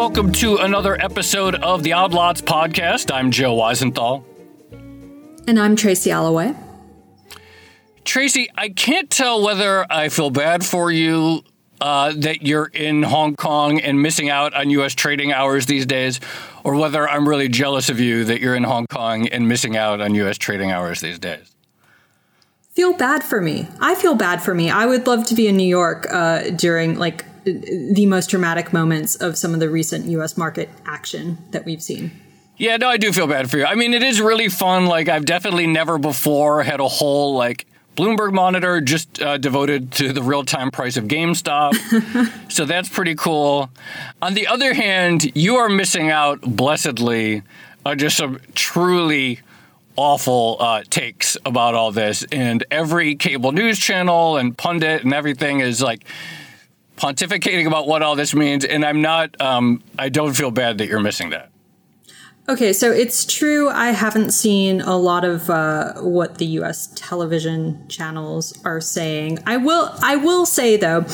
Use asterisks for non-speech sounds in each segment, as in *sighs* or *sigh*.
welcome to another episode of the Odd Lots podcast. I'm Joe Weisenthal. And I'm Tracy Alloway. Tracy, I can't tell whether I feel bad for you uh, that you're in Hong Kong and missing out on U.S. trading hours these days, or whether I'm really jealous of you that you're in Hong Kong and missing out on U.S. trading hours these days. Feel bad for me. I feel bad for me. I would love to be in New York uh, during like the most dramatic moments of some of the recent U.S. market action that we've seen. Yeah, no, I do feel bad for you. I mean, it is really fun. Like, I've definitely never before had a whole like Bloomberg monitor just uh, devoted to the real time price of GameStop. *laughs* so that's pretty cool. On the other hand, you are missing out blessedly on just some truly awful uh, takes about all this. And every cable news channel and pundit and everything is like pontificating about what all this means. And I'm not, um, I don't feel bad that you're missing that. Okay, so it's true. I haven't seen a lot of uh, what the U.S. television channels are saying. I will. I will say though,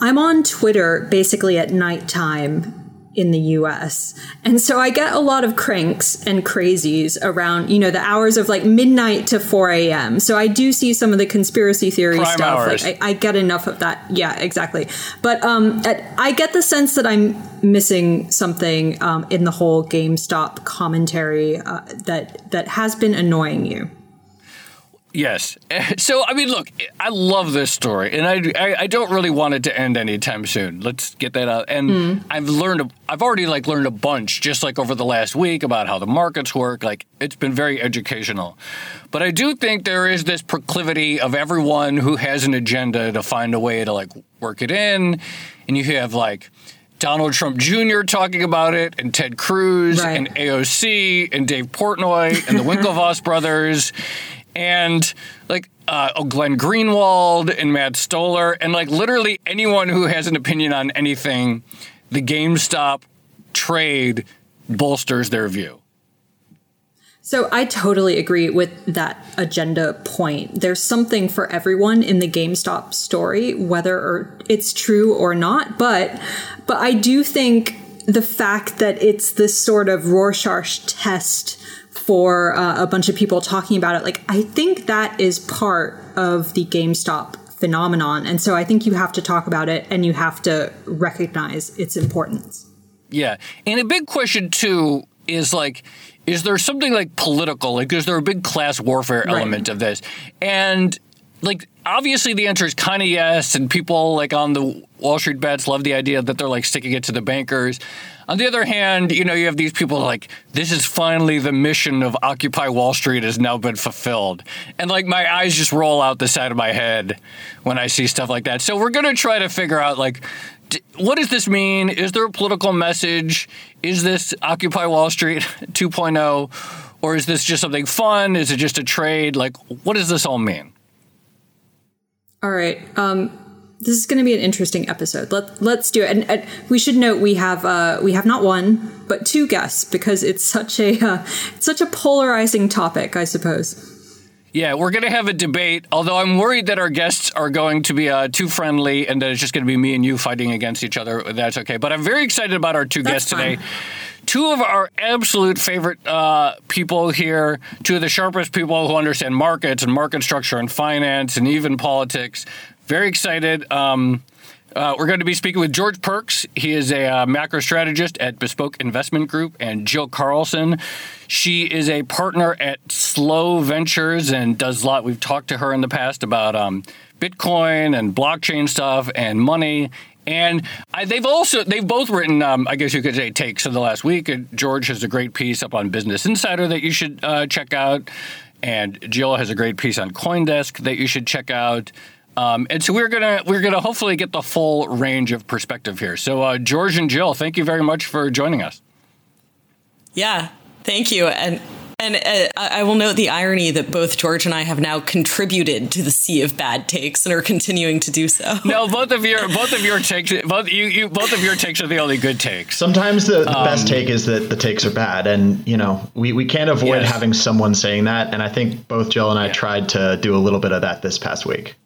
I'm on Twitter basically at nighttime in the US. And so I get a lot of cranks and crazies around, you know, the hours of like midnight to 4 a.m. So I do see some of the conspiracy theory Prime stuff. Hours. Like I, I, get enough of that. Yeah, exactly. But um, I get the sense that I'm missing something um, in the whole GameStop commentary uh, that that has been annoying you. Yes. *laughs* So, I mean, look, I love this story, and I, I, I, don't really want it to end anytime soon. Let's get that out. And mm. I've learned, I've already like learned a bunch just like over the last week about how the markets work. Like, it's been very educational. But I do think there is this proclivity of everyone who has an agenda to find a way to like work it in. And you have like, Donald Trump Jr. talking about it, and Ted Cruz, right. and AOC, and Dave Portnoy, and the *laughs* Winklevoss brothers and like uh, oh, Glenn Greenwald and Matt Stoller, and like literally anyone who has an opinion on anything, the GameStop trade bolsters their view. So I totally agree with that agenda point. There's something for everyone in the GameStop story, whether or it's true or not. But but I do think the fact that it's this sort of Rorschach test for uh, a bunch of people talking about it. Like, I think that is part of the GameStop phenomenon. And so I think you have to talk about it and you have to recognize its importance. Yeah. And a big question, too, is like, is there something like political? Like, is there a big class warfare element right. of this? And like, obviously, the answer is kind of yes. And people like on the Wall Street bets love the idea that they're like sticking it to the bankers. On the other hand, you know, you have these people like, this is finally the mission of Occupy Wall Street has now been fulfilled. And like my eyes just roll out the side of my head when I see stuff like that. So we're going to try to figure out like, what does this mean? Is there a political message? Is this Occupy Wall Street *laughs* 2.0? Or is this just something fun? Is it just a trade? Like, what does this all mean? All right. Um, this is going to be an interesting episode. Let let's do it. And, and we should note we have uh, we have not one but two guests because it's such a uh, such a polarizing topic, I suppose. Yeah, we're going to have a debate. Although I'm worried that our guests are going to be uh, too friendly and that it's just going to be me and you fighting against each other. That's okay. But I'm very excited about our two That's guests today two of our absolute favorite uh, people here, two of the sharpest people who understand markets and market structure and finance and even politics. Very excited. Um, uh, we're going to be speaking with George Pearkes. He is a uh, macro strategist at Bespoke Investment Group, and Jill Carlson. She is a partner at Slow Ventures and does a lot. We've talked to her in the past about um, Bitcoin and blockchain stuff and money. And I, they've also they've both written, um, I guess you could say, takes of the last week. George has a great piece up on Business Insider that you should uh, check out, and Jill has a great piece on CoinDesk that you should check out. Um, and so we're gonna we're gonna hopefully get the full range of perspective here. So uh, George and Jill, thank you very much for joining us. Yeah, thank you, and and uh, I will note the irony that both George and I have now contributed to the sea of bad takes and are continuing to do so. No, *laughs* both of your both of your takes both you, you both of your takes are the only good takes. Sometimes the, the um, best take is that the takes are bad, and you know we, we can't avoid yes. having someone saying that. And I think both Jill and I yeah. tried to do a little bit of that this past week.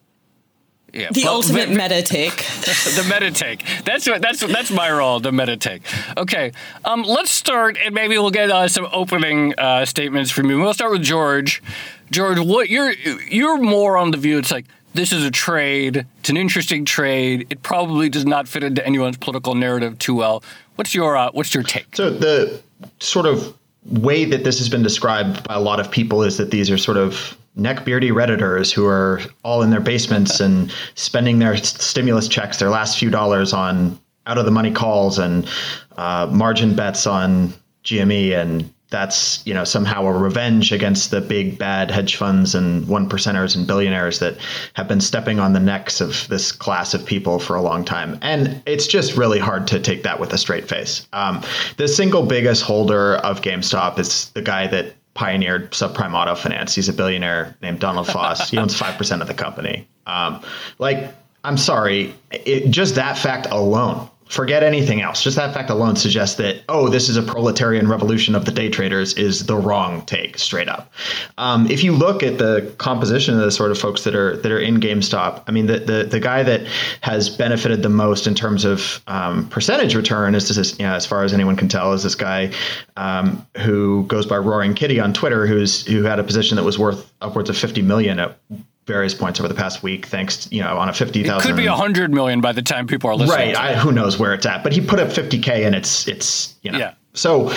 Yeah, the but- ultimate but- meta take. the meta take. *laughs* That's what that's that's my role. The meta take. Okay, um, let's start, and maybe we'll get uh, some opening uh, statements from you. We'll start with George. George, what you're you're more on the view. It's like this is a trade. It's an interesting trade. It probably does not fit into anyone's political narrative too well. What's your uh, what's your take? So the sort of way that this has been described by a lot of people is that these are sort of neckbeardy redditors who are all in their basements *laughs* and spending their stimulus checks, their last few dollars on out of the money calls and uh, margin bets on GME and that's you know somehow a revenge against the big bad hedge funds and one percenters and billionaires that have been stepping on the necks of this class of people for a long time. And it's just really hard to take that with a straight face. Um, the single biggest holder of gamestop is the guy that pioneered subprime auto finance. He's a billionaire named donald foss. He owns 5% of the company. Um, like i'm sorry it, just that fact alone Forget anything else. Just that fact alone suggests that, oh, this is a proletarian revolution of the day traders is the wrong take, straight up. Um, if you look at the composition of the sort of folks that are that are in GameStop, I mean, the the, the guy that has benefited the most in terms of um, percentage return is this, you know, as far as anyone can tell, is this guy um, who goes by Roaring Kitty on Twitter, who's who had a position that was worth upwards of 50 million at various points over the past week, thanks, you know, on a 50,000. It Could be a hundred million by the time people are listening. Right. I, who knows where it's at? But he put up 50k, and it's it's you know. Yeah. So,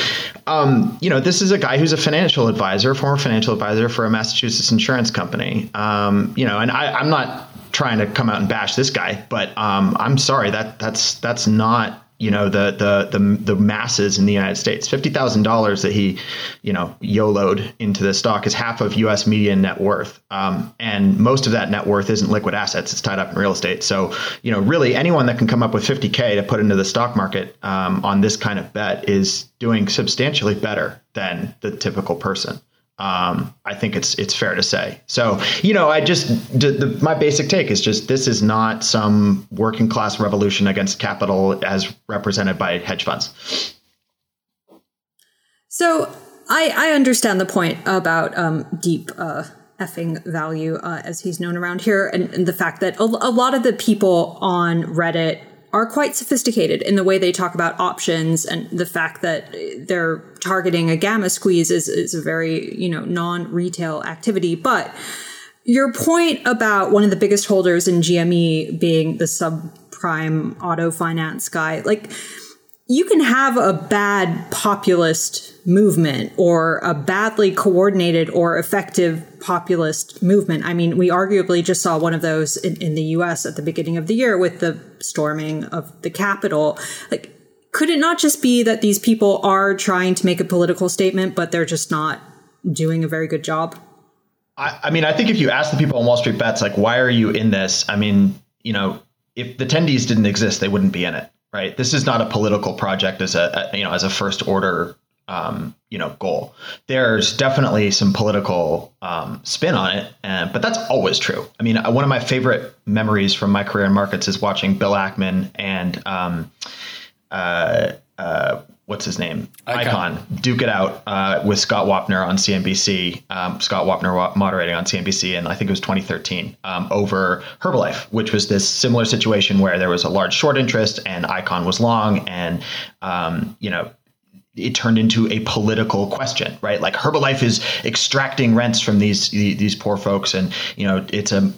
um, you know, this is a guy who's a financial advisor, former financial advisor for a Massachusetts insurance company. Um, you know, and I, I'm not trying to come out and bash this guy, but um, I'm sorry that that's that's not you know the the the, the masses in the United States. Fifty thousand dollars that he, you know, YOLO'd into the stock is half of U.S. median net worth, um, and most of that net worth isn't liquid assets; it's tied up in real estate. So, you know, really anyone that can come up with fifty k to put into the stock market um, on this kind of bet is doing substantially better than the typical person. Um, I think it's it's fair to say. So you know, I just the, my basic take is just this is not some working class revolution against capital as represented by hedge funds. So I, I understand the point about um, deep uh, effing value, uh, as he's known around here, and, and the fact that a, a lot of the people on Reddit are quite sophisticated in the way they talk about options and the fact that they're targeting a gamma squeeze is, is a very you know non-retail activity. But your point about one of the biggest holders in gme being the subprime auto finance guy like you can have a bad populist movement or a badly coordinated or effective populist movement. I mean, we arguably just saw one of those in, in, the US at the beginning of the year with the storming of the Capitol. Like, could it not just be that these people are trying to make a political statement, but they're just not doing a very good job? I, I mean, I think if you ask the people on Wall Street Bets, like, why are you in this? I mean, you know, if the tendies didn't exist, they wouldn't be in it right? This is not a political project as a, a you know as a first order um, you know goal. There's definitely some political um, spin on it, and, but that's always true. I mean, one of my favorite memories from my career in markets is watching Bill Ackman and um, uh, uh, what's his name? Icahn. Icahn. Duke it out uh, with Scott Wapner on CNBC. Um, Scott Wapner moderating on CNBC, and I think it was 2013 um, over Herbalife, which was this similar situation where there was a large short interest and Icahn was long, and um, you know it turned into a political question, right? Like Herbalife is extracting rents from these these poor folks, and you know it's a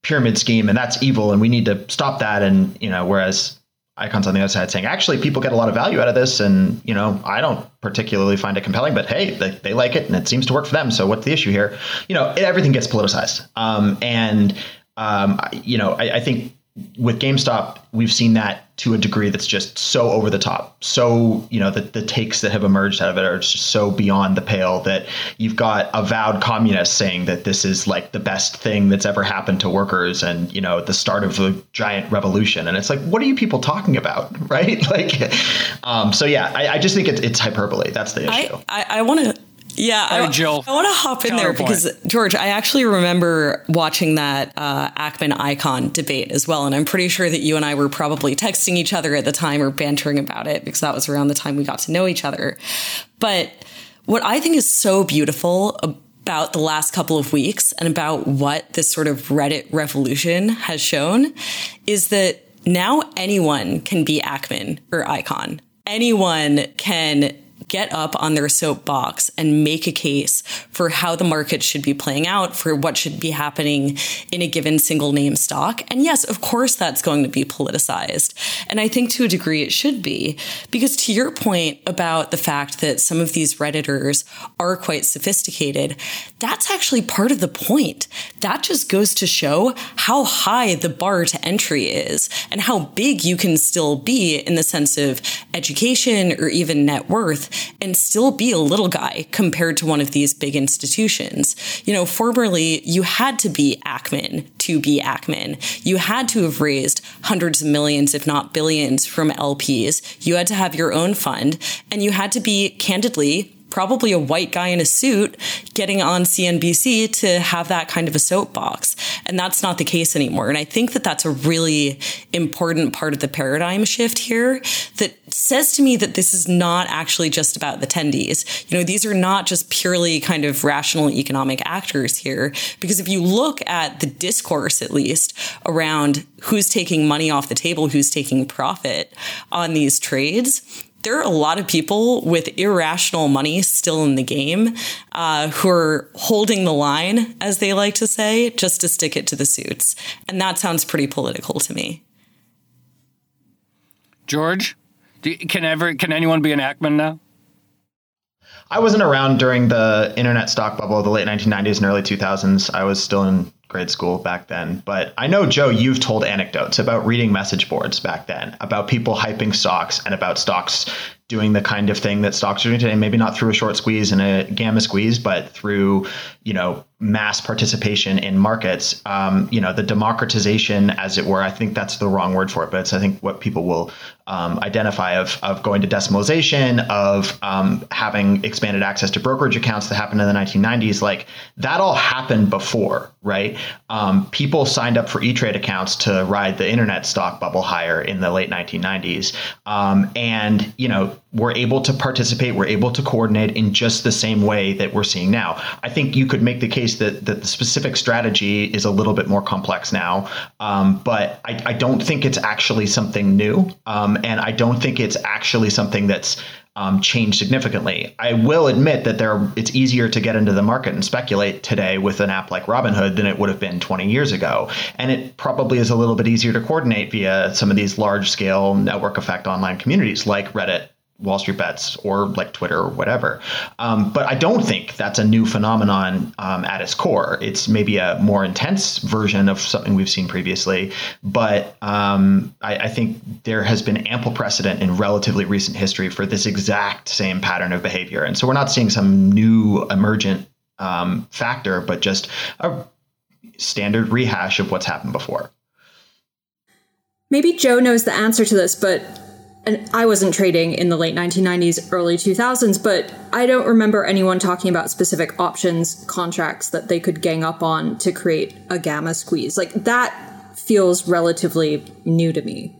pyramid scheme, and that's evil, and we need to stop that. And you know, whereas Icahn's on the other side saying actually people get a lot of value out of this and you know i don't particularly find it compelling but hey they, they like it and it seems to work for them so what's the issue here? You know everything gets politicized. Um, and um, you know I, I think with GameStop, we've seen that to a degree that's just so over the top. So, you know, the, the takes that have emerged out of it are just so beyond the pale that you've got avowed communists saying that this is like the best thing that's ever happened to workers and, you know, the start of a giant revolution. And it's like, what are you people talking about? *laughs* Right. Like, um, so yeah, I, I just think it's, it's hyperbole. That's the issue. I, I, I want to yeah, All right, I, Jill. I want to hop in there because George, I actually remember watching that uh, Ackman Icahn debate as well, and I'm pretty sure that you and I were probably texting each other at the time or bantering about it because that was around the time we got to know each other. But what I think is so beautiful about the last couple of weeks and about what this sort of Reddit revolution has shown is that now anyone can be Ackman or Icahn. Anyone can get up on their soapbox and make a case for how the market should be playing out, for what should be happening in a given single name stock. And yes, of course, that's going to be politicized. And I think to a degree it should be, because to your point about the fact that some of these Redditors are quite sophisticated, that's actually part of the point. That just goes to show how high the bar to entry is and how big you can still be in the sense of education or even net worth and still be a little guy compared to one of these big institutions. You know, formerly you had to be Ackman to be Ackman. You had to have raised hundreds of millions, if not billions from LPs. You had to have your own fund and you had to be candidly probably a white guy in a suit getting on CNBC to have that kind of a soapbox. And that's not the case anymore. And I think that that's a really important part of the paradigm shift here that says to me that this is not actually just about the tendies. You know, these are not just purely kind of rational economic actors here. Because if you look at the discourse, at least around who's taking money off the table, who's taking profit on these trades, there are a lot of people with irrational money still in the game uh, who are holding the line, as they like to say, just to stick it to the suits. And that sounds pretty political to me. George, you, can ever can anyone be an Ackman now? I wasn't around during the internet stock bubble of the late 1990s and early 2000s. I was still in grade school back then. But I know, Joe, you've told anecdotes about reading message boards back then, about people hyping stocks and about stocks doing the kind of thing that stocks are doing today. Maybe not through a short squeeze and a gamma squeeze, but through, you know, mass participation in markets. Um, you know, the democratization, as it were, I think that's the wrong word for it, but it's, I think, what people will um, identify of, of going to decimalization, of um, having expanded access to brokerage accounts that happened in the 1990s. Like that all happened before, right? Um, people signed up for E Trade accounts to ride the internet stock bubble higher in the late 1990s. Um, and, you know, we're able to participate, we're able to coordinate in just the same way that we're seeing now. I think you could make the case that, that the specific strategy is a little bit more complex now, um, but I, I, don't think it's actually something new. Um, and I don't think it's actually something that's um, changed significantly. I will admit that there it's easier to get into the market and speculate today with an app like Robinhood than it would have been 20 years ago, and it probably is a little bit easier to coordinate via some of these large scale network effect online communities like Reddit Wall Street Bets or like Twitter or whatever. Um, but I don't think that's a new phenomenon um, at its core. It's maybe a more intense version of something we've seen previously. But um, I, I, think there has been ample precedent in relatively recent history for this exact same pattern of behavior. And so we're not seeing some new emergent um, factor, but just a standard rehash of what's happened before. Maybe Joe knows the answer to this, but and I wasn't trading in the late 1990s, early 2000s, but I don't remember anyone talking about specific options contracts that they could gang up on to create a gamma squeeze. Like that feels relatively new to me.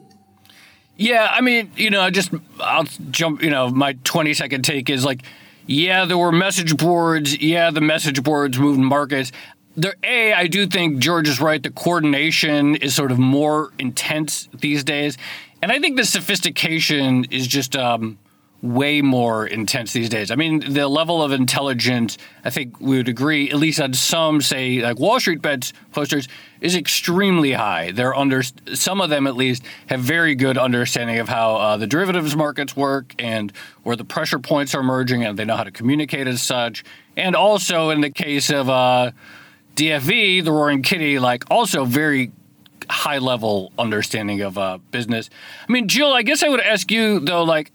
Yeah, I mean, you know, I just I'll jump, you know, my 20 second take is like, yeah, there were message boards. Yeah, the message boards moved markets. There, A, I do think George is right. The coordination is sort of more intense these days. And I think the sophistication is just um, way more intense these days. I mean, the level of intelligence, I think we would agree, at least on some, say, like Wall Street Bets posters, is extremely high. They're under, some of them at least, have very good understanding of how uh, the derivatives markets work and where the pressure points are emerging, and they know how to communicate as such. And also, in the case of uh, DFV, the Roaring Kitty, like also very high level understanding of uh, business. I mean, Jill, I guess I would ask you though, like,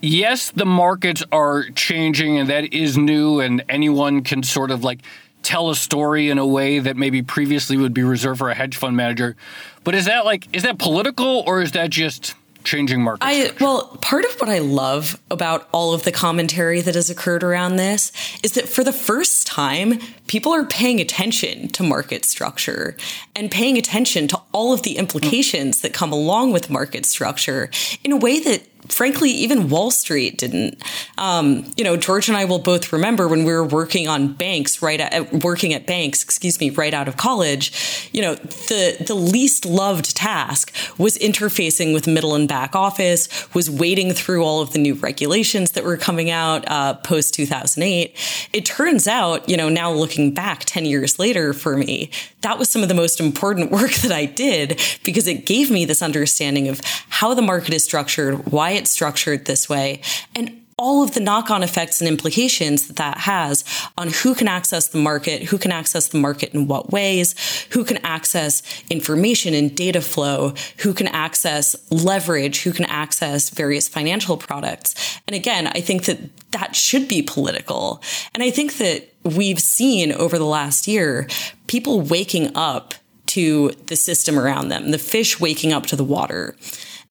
yes, the markets are changing and that is new, and anyone can sort of like tell a story in a way that maybe previously would be reserved for a hedge fund manager. But is that like, is that political or is that just changing market I, well part of what i love about all of the commentary that has occurred around this is that for the first time people are paying attention to market structure and paying attention to all of the implications that come along with market structure in a way that frankly, even Wall Street didn't. Um, you know, George and I will both remember when we were working on banks, right, at, working at banks, excuse me, right out of college. You know, the the least loved task was interfacing with middle and back office, was wading through all of the new regulations that were coming out uh, post two thousand eight. It turns out, you know, now looking back ten years later, for me, that was some of the most important *laughs* work that I did because it gave me this understanding of how the market is structured, why it's structured this way, and all of the knock on effects and implications that that has on who can access the market, who can access the market in what ways, who can access information and data flow, who can access leverage, who can access various financial products. And again, I think that that should be political. And I think that we've seen over the last year people waking up to the system around them, the fish waking up to the water.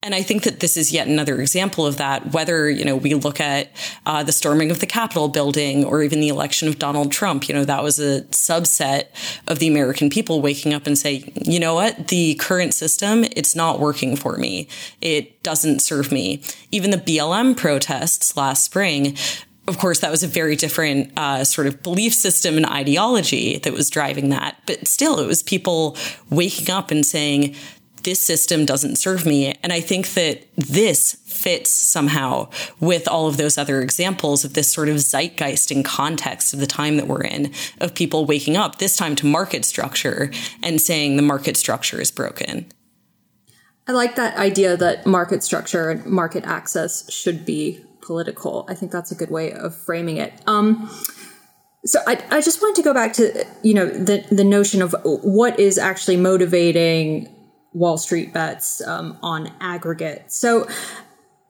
And I think that this is yet another example of that. Whether you know we look at uh, the storming of the Capitol building or even the election of Donald Trump, you know that was a subset of the American people waking up and say, you know what, the current system it's not working for me. It doesn't serve me. Even the BLM protests last spring of course, that was a very different uh, sort of belief system and ideology that was driving that. But still, it was people waking up and saying, this system doesn't serve me. And I think that this fits somehow with all of those other examples of this sort of zeitgeist and context of the time that we're in, of people waking up, this time to market structure and saying the market structure is broken. I like that idea that market structure and market access should be political. I think that's a good way of framing it. Um, so I, I just wanted to go back to you know the the notion of what is actually motivating Wall Street bets um, on aggregate. So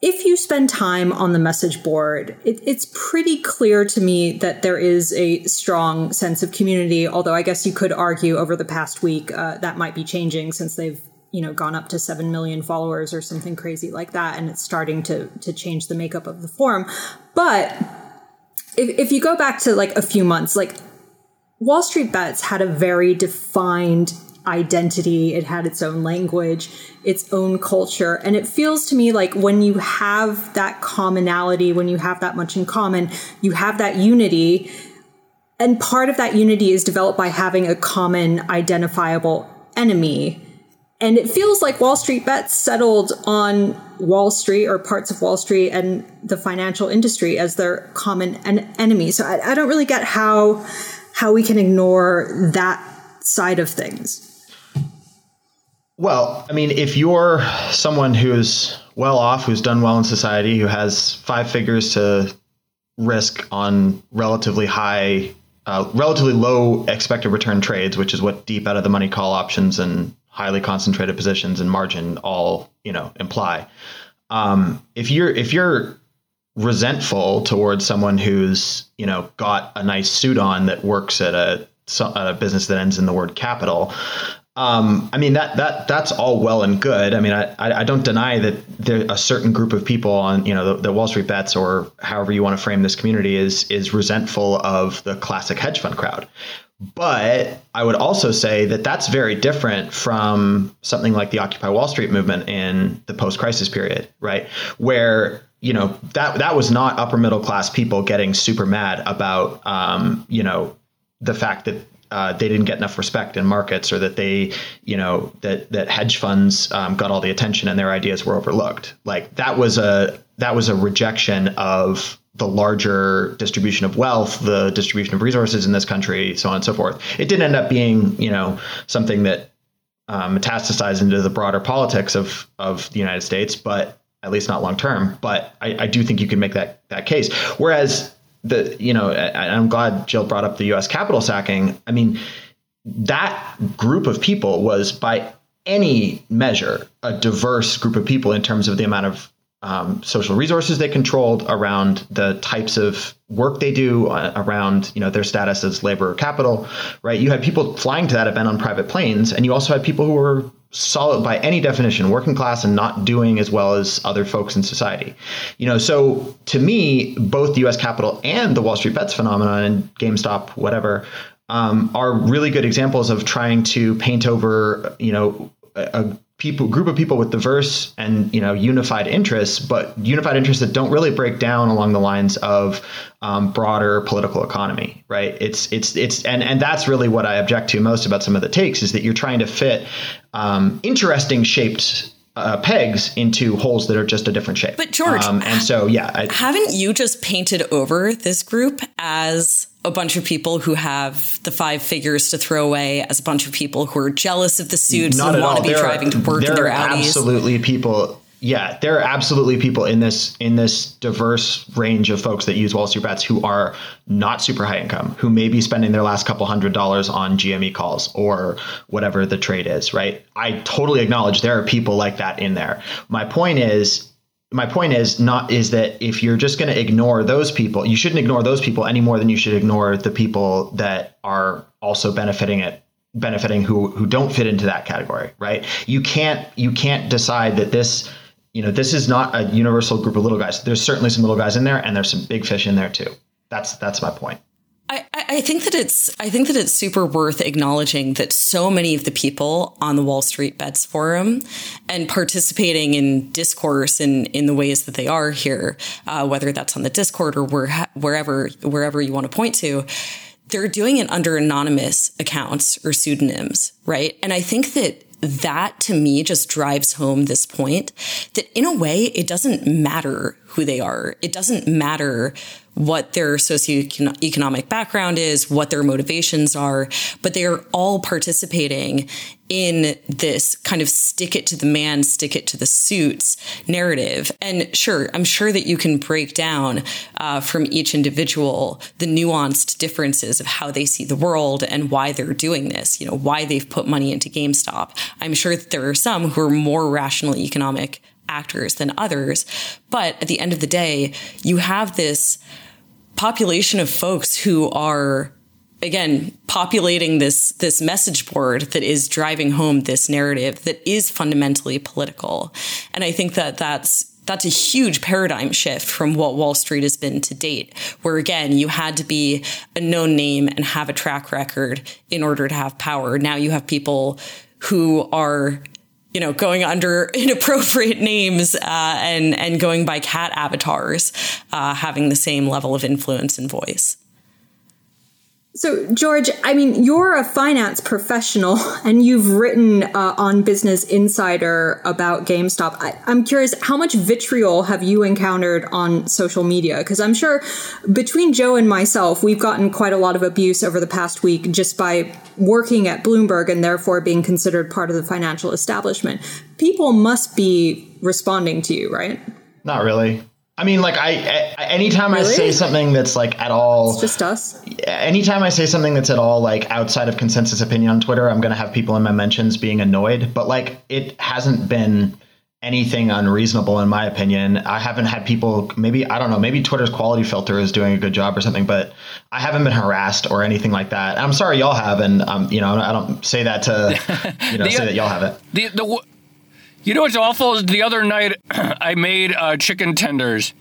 if you spend time on the message board, it, it's pretty clear to me that there is a strong sense of community. Although I guess you could argue over the past week uh, that might be changing since they've you know gone up to 7 million followers or something crazy like that and it's starting to to change the makeup of the forum but if, if you go back to like a few months like wall street bets had a very defined identity, it had its own language, its own culture. And it feels to me like when you have that commonality, when you have that much in common, you have that unity. And part of that unity is developed by having a common identifiable enemy. And it feels like Wall Street bets settled on Wall Street or parts of Wall Street and the financial industry as their common en- enemy. So I, I don't really get how how we can ignore that side of things. Well, I mean, if you're someone who's well off, who's done well in society, who has five figures to risk on relatively high, uh, relatively low expected return trades, which is what deep out of the money call options and highly concentrated positions and margin all you know imply. Um, if you're if you're resentful towards someone who's you know got a nice suit on that works at a, a business that ends in the word capital, um, I mean that that that's all well and good. I mean, I I don't deny that there a certain group of people on you know the, the, Wall Street bets or however you want to frame this community is is resentful of the classic hedge fund crowd. But I would also say that that's very different from something like the Occupy Wall Street movement in the post-crisis period, right? Where you know that that was not upper middle class people getting super mad about um, you know the fact that uh, they didn't get enough respect in markets or that they, you know, that that hedge funds um, got all the attention and their ideas were overlooked. Like that was a that was a rejection of the larger distribution of wealth, the distribution of resources in this country, so on and so forth. It didn't end up being, you know, something that um, metastasized into the broader politics of of the United States, but at least not long term. But I, I do think you can make that that case. Whereas the you know I'm glad Jill brought up the U.S. Capitol sacking. I mean, that group of people was by any measure a diverse group of people in terms of the amount of um, social resources they controlled, around the types of work they do, uh, around you know their status as labor or capital, right? You had people flying to that event on private planes, and you also had people who were solid by any definition, working class and not doing as well as other folks in society. You know, so to me, both the U.S. Capitol and the Wall Street Bets phenomenon and GameStop, whatever, um, are really good examples of trying to paint over, you know, a, a people group of people with diverse and you know unified interests, but unified interests that don't really break down along the lines of um, broader political economy, right? It's it's it's and and that's really what I object to most about some of the takes is that you're trying to fit um, interesting shaped uh, pegs into holes that are just a different shape. But George, um, and so yeah, I, haven't you just painted over this group as a bunch of people who have the five figures to throw away, as a bunch of people who are jealous of the suits Not and want all. to be There are- driving to work in their are Audis? Absolutely, people. Yeah, there are absolutely people in this in this diverse range of folks that use Wall Street bets who are not super high income, who may be spending their last couple hundred dollars on GME calls or whatever the trade is. Right? I totally acknowledge there are people like that in there. My point is. My point is not is that if you're just going to ignore those people, you shouldn't ignore those people any more than you should ignore the people that are also benefiting it benefiting who who don't fit into that category right? You can't you can't decide that this you know this is not a universal group of little guys. There's certainly some little guys in there and there's some big fish in there too. That's that's my point I, think that it's I think that it's super worth acknowledging that so many of the people on the Wall Street Bets forum and participating in discourse in in the ways that they are here, uh, whether that's on the Discord or where, wherever wherever you want to point to, they're doing it under anonymous accounts or pseudonyms, right? And I think that that to me just drives home this point that in a way it doesn't matter who they are. It doesn't matter what their socioeconomic background is, what their motivations are, but they are all participating in this kind of stick it to the man, stick it to the suits narrative. And sure, I'm sure that you can break down uh, from each individual the nuanced differences of how they see the world and why they're doing this, you know, why they've put money into GameStop. I'm sure that there are some who are more rational economic actors than others. But at the end of the day, you have this population of folks who are again populating this this message board that is driving home this narrative that is fundamentally political and i think that that's that's a huge paradigm shift from what Wall Street has been to date, where again, you had to be a known name and have a track record in order to have power. Now you have people who are you know, going under *laughs* inappropriate names uh, and and going by cat avatars, uh, having the same level of influence and voice. So, George, I mean, you're a finance professional *laughs* and you've written uh, on Business Insider about GameStop. I, I'm curious, how much vitriol have you encountered on social media? Because I'm sure between Joe and myself, we've gotten quite a lot of abuse over the past week just by working at Bloomberg and therefore being considered part of the financial establishment. People must be responding to you, right? not really i mean like i, I anytime i say something that's like at all It's just us. anytime I say something that's at all like outside of consensus opinion on Twitter, I'm going to have people in my mentions being annoyed. But like, it hasn't been anything unreasonable in my opinion. I haven't had people. Maybe I don't know. Maybe Twitter's quality filter is doing a good job or something. But I haven't been harassed or anything like that. I'm sorry y'all have, and um, you know, I don't say that to *laughs* you know The- say that y'all have it. The the w- you know what's awful is the other night *clears throat* I made uh, chicken tenders.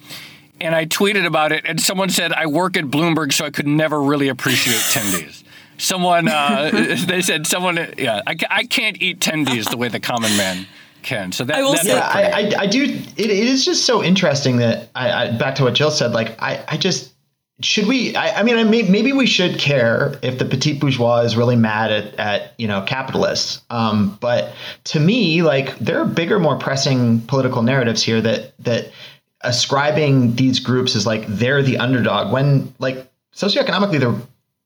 And I tweeted about it, and someone said I work at Bloomberg, so I could never really appreciate tendies. Someone uh, *laughs* they said someone yeah I, I can't eat tendies the way the common man can. So that, I will that say- Yeah, I, I, I do. It, it is just so interesting that I, I back to what Jill said. Like, I, I just should we? I, I mean, I may, maybe we should care if the petit bourgeois is really mad at, at you know capitalists. Um, but to me, like, there are bigger, more pressing political narratives here that that ascribing these groups as like they're the underdog when like socioeconomically they're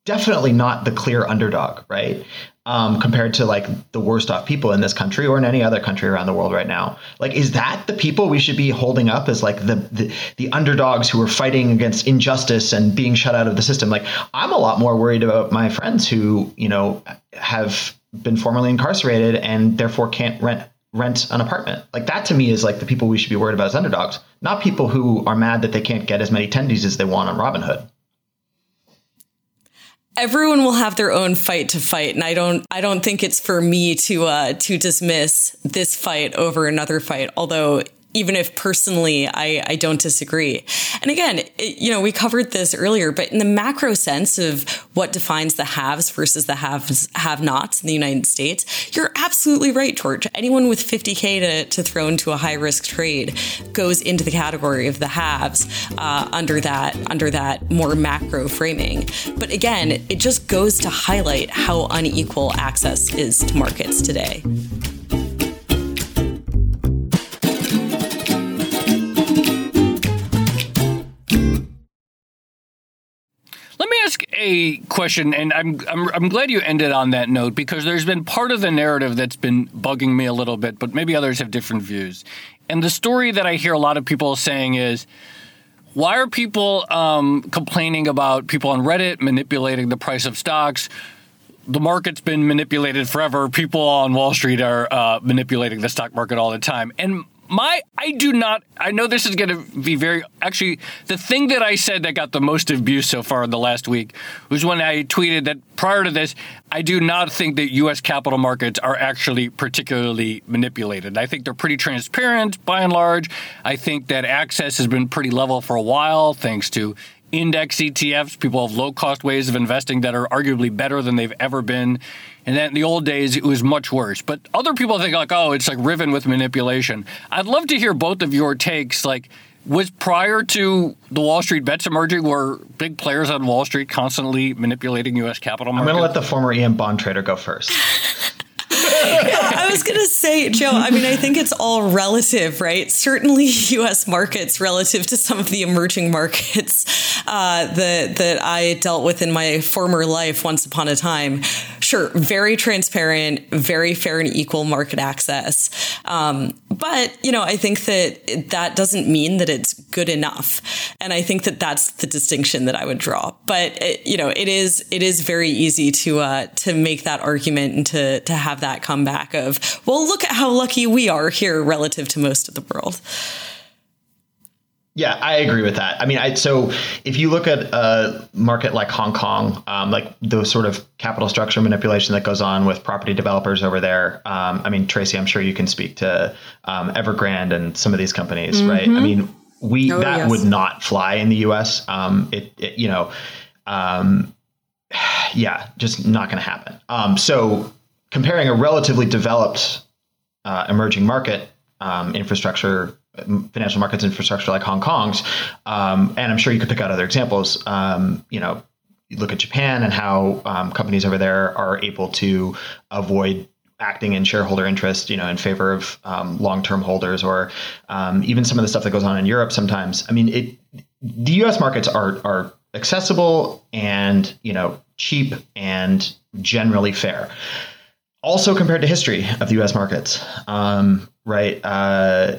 definitely not the clear underdog, right? Um, compared to like the worst off people in this country or in any other country around the world right now. Like, is that the people we should be holding up as like the, the the underdogs who are fighting against injustice and being shut out of the system? Like, I'm a lot more worried about my friends who you know have been formerly incarcerated and therefore can't rent rent an apartment. Like that to me is like the people we should be worried about as underdogs, not people who are mad that they can't get as many tendies as they want on Robinhood. Everyone will have their own fight to fight and i don't i don't think it's for me to uh to dismiss this fight over another fight although even if personally I, I don't disagree. And again, it, you know, we covered this earlier, but in the macro sense of what defines the haves versus the haves have nots in the United States, you're absolutely right, George. Anyone with 50K to, to throw into a high risk trade goes into the category of the haves uh, under that under that more macro framing. But again, it just goes to highlight how unequal access is to markets today. Ask a question, and I'm, I'm I'm glad you ended on that note because there's been part of the narrative that's been bugging me a little bit, but maybe others have different views. And the story that I hear a lot of people saying is, why are people um, complaining about people on Reddit manipulating the price of stocks? The market's been manipulated forever. People on Wall Street are uh, manipulating the stock market all the time. And my I do not I know this is going to be very actually the thing that I said that got the most abuse so far in the last week was when I tweeted that prior to this I do not think that US capital markets are actually particularly manipulated. I think they're pretty transparent by and large. I think that access has been pretty level for a while thanks to index ETFs. People have low cost ways of investing that are arguably better than they've ever been. And then in the old days, it was much worse. But other people think like, oh, it's like riven with manipulation. I'd love to hear both of your takes. Like, was prior to the Wall Street bets emerging, were big players on Wall Street constantly manipulating U.S. capital markets? I'm going to let the former EM bond trader go first. *laughs* *laughs* I was going to say, Joe, I mean, I think it's all relative, right? Certainly *laughs* US markets relative to some of the emerging markets uh, that, that I dealt with in my former life once upon a time. Sure, very transparent, very fair and equal market access. Um, but, you know, I think that that doesn't mean that it's good enough. And I think that that's the distinction that I would draw. But, it, you know, it is, it is very easy to, uh, to make that argument and to, to have that comeback of, well, look at how lucky we are here relative to most of the world. Yeah, I agree with that. I mean, I, so if you look at a market like Hong Kong, um, like the sort of capital structure manipulation that goes on with property developers over there, um, I mean, Tracy, I'm sure you can speak to um, Evergrande and some of these companies, mm-hmm. right? I mean, we oh, that yes. would not fly in the U.S. Um, it, it, you know, um, *sighs* yeah, just not going to happen. Um, so comparing a relatively developed uh, emerging market um, infrastructure, financial markets infrastructure like Hong Kong's, um, and I'm sure you could pick out other examples. Um, you know, you look at Japan and how um, companies over there are able to avoid acting in shareholder interest, you know, in favor of um, long-term holders, or um, even some of the stuff that goes on in Europe. Sometimes, I mean, it the U.S. markets are are accessible and you know cheap and generally fair also compared to history of the U.S. markets, um, right? Uh,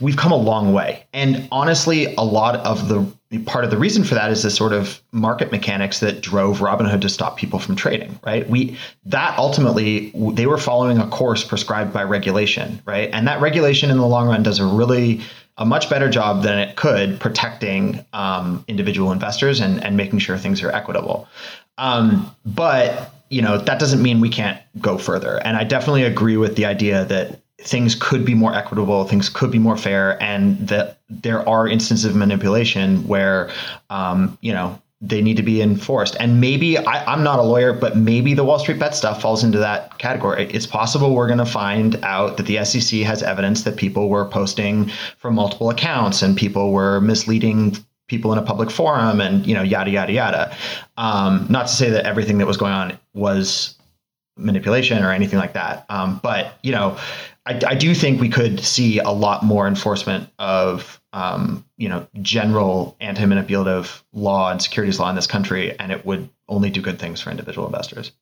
we've come a long way, and honestly, a lot of the part of the reason for that is the sort of market mechanics that drove Robinhood to stop people from trading, right? We that ultimately they were following a course prescribed by regulation, right? And that regulation in the long run does a really a much better job than it could protecting um, individual investors and, and making sure things are equitable. Um, but you know, that doesn't mean we can't go further. And I definitely agree with the idea that things could be more equitable, things could be more fair, and that there are instances of manipulation where, um, you know, they need to be enforced. And maybe I, am not a lawyer, but maybe the Wall Street bet stuff falls into that category. It's possible we're going to find out that the SEC has evidence that people were posting from multiple accounts and people were misleading people in a public forum and you know yada yada yada um, not to say that everything that was going on was manipulation or anything like that um, but you know I, I, do think we could see a lot more enforcement of um, you know general anti-manipulative law and securities law in this country and it would only do good things for individual investors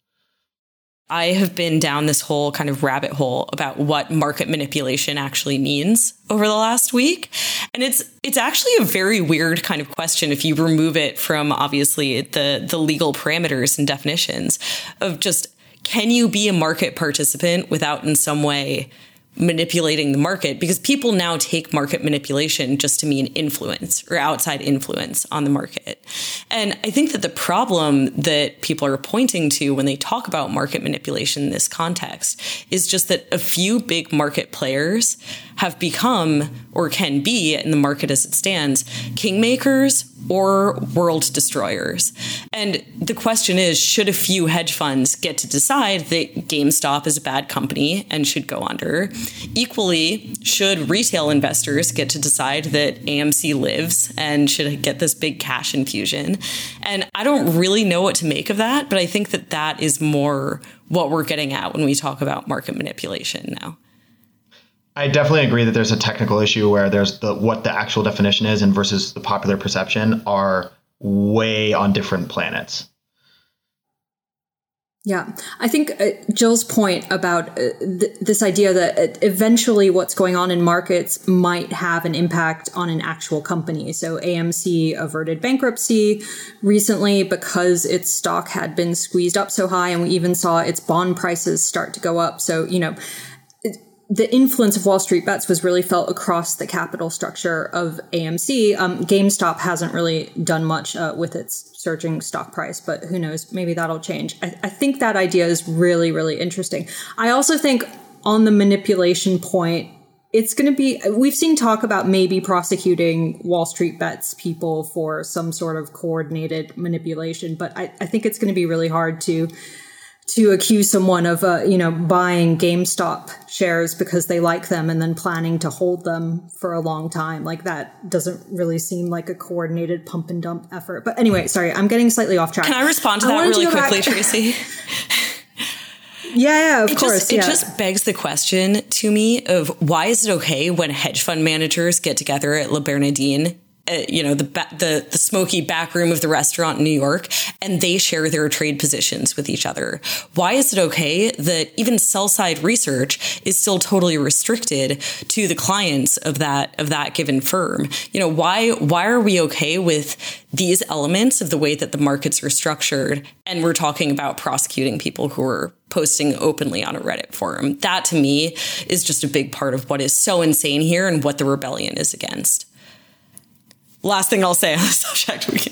I have been down this whole kind of rabbit hole about what market manipulation actually means over the last week. And it's it's actually a very weird kind of question if you remove it from obviously the the legal parameters and definitions of just can you be a market participant without in some way manipulating the market because people now take market manipulation just to mean influence or outside influence on the market. And I think that the problem that people are pointing to when they talk about market manipulation in this context is just that a few big market players have become or can be in the market as it stands kingmakers or world destroyers. And the question is should a few hedge funds get to decide that GameStop is a bad company and should go under? Equally, should retail investors get to decide that AMC lives and should get this big cash infusion? And I don't really know what to make of that, but I think that that is more what we're getting at when we talk about market manipulation now. I definitely agree that there's a technical issue where there's the what the actual definition is and versus the popular perception are way on different planets. Yeah, I think uh, Jill's point about uh, th- this idea that uh, eventually what's going on in markets might have an impact on an actual company. So AMC averted bankruptcy recently because its stock had been squeezed up so high, and we even saw its bond prices start to go up. So, you know, the influence of Wall Street bets was really felt across the capital structure of AMC. Um, GameStop hasn't really done much uh, with its surging stock price, but who knows? Maybe that'll change. I, I think that idea is really, really interesting. I also think on the manipulation point, it's going to be, we've seen talk about maybe prosecuting Wall Street bets people for some sort of coordinated manipulation, but I, I think it's going to be really hard to to accuse someone of uh, you know buying GameStop shares because they like them and then planning to hold them for a long time like that doesn't really seem like a coordinated pump and dump effort but anyway sorry I'm getting slightly off track can I respond to I that really to quickly Tracy *laughs* *laughs* Yeah, yeah, of it course. Just, yeah. It just begs the question to me of why is it okay when hedge fund managers get together at Le Bernardin uh, you know the the the smoky back room of the restaurant in New York, and they share their trade positions with each other. Why is it okay that even sell side research is still totally restricted to the clients of that of that given firm? You know why why are we okay with these elements of the way that the markets are structured? And we're talking about prosecuting people who are posting openly on a Reddit forum. That to me is just a big part of what is so insane here and what the rebellion is against last thing I'll say on the *laughs* subject.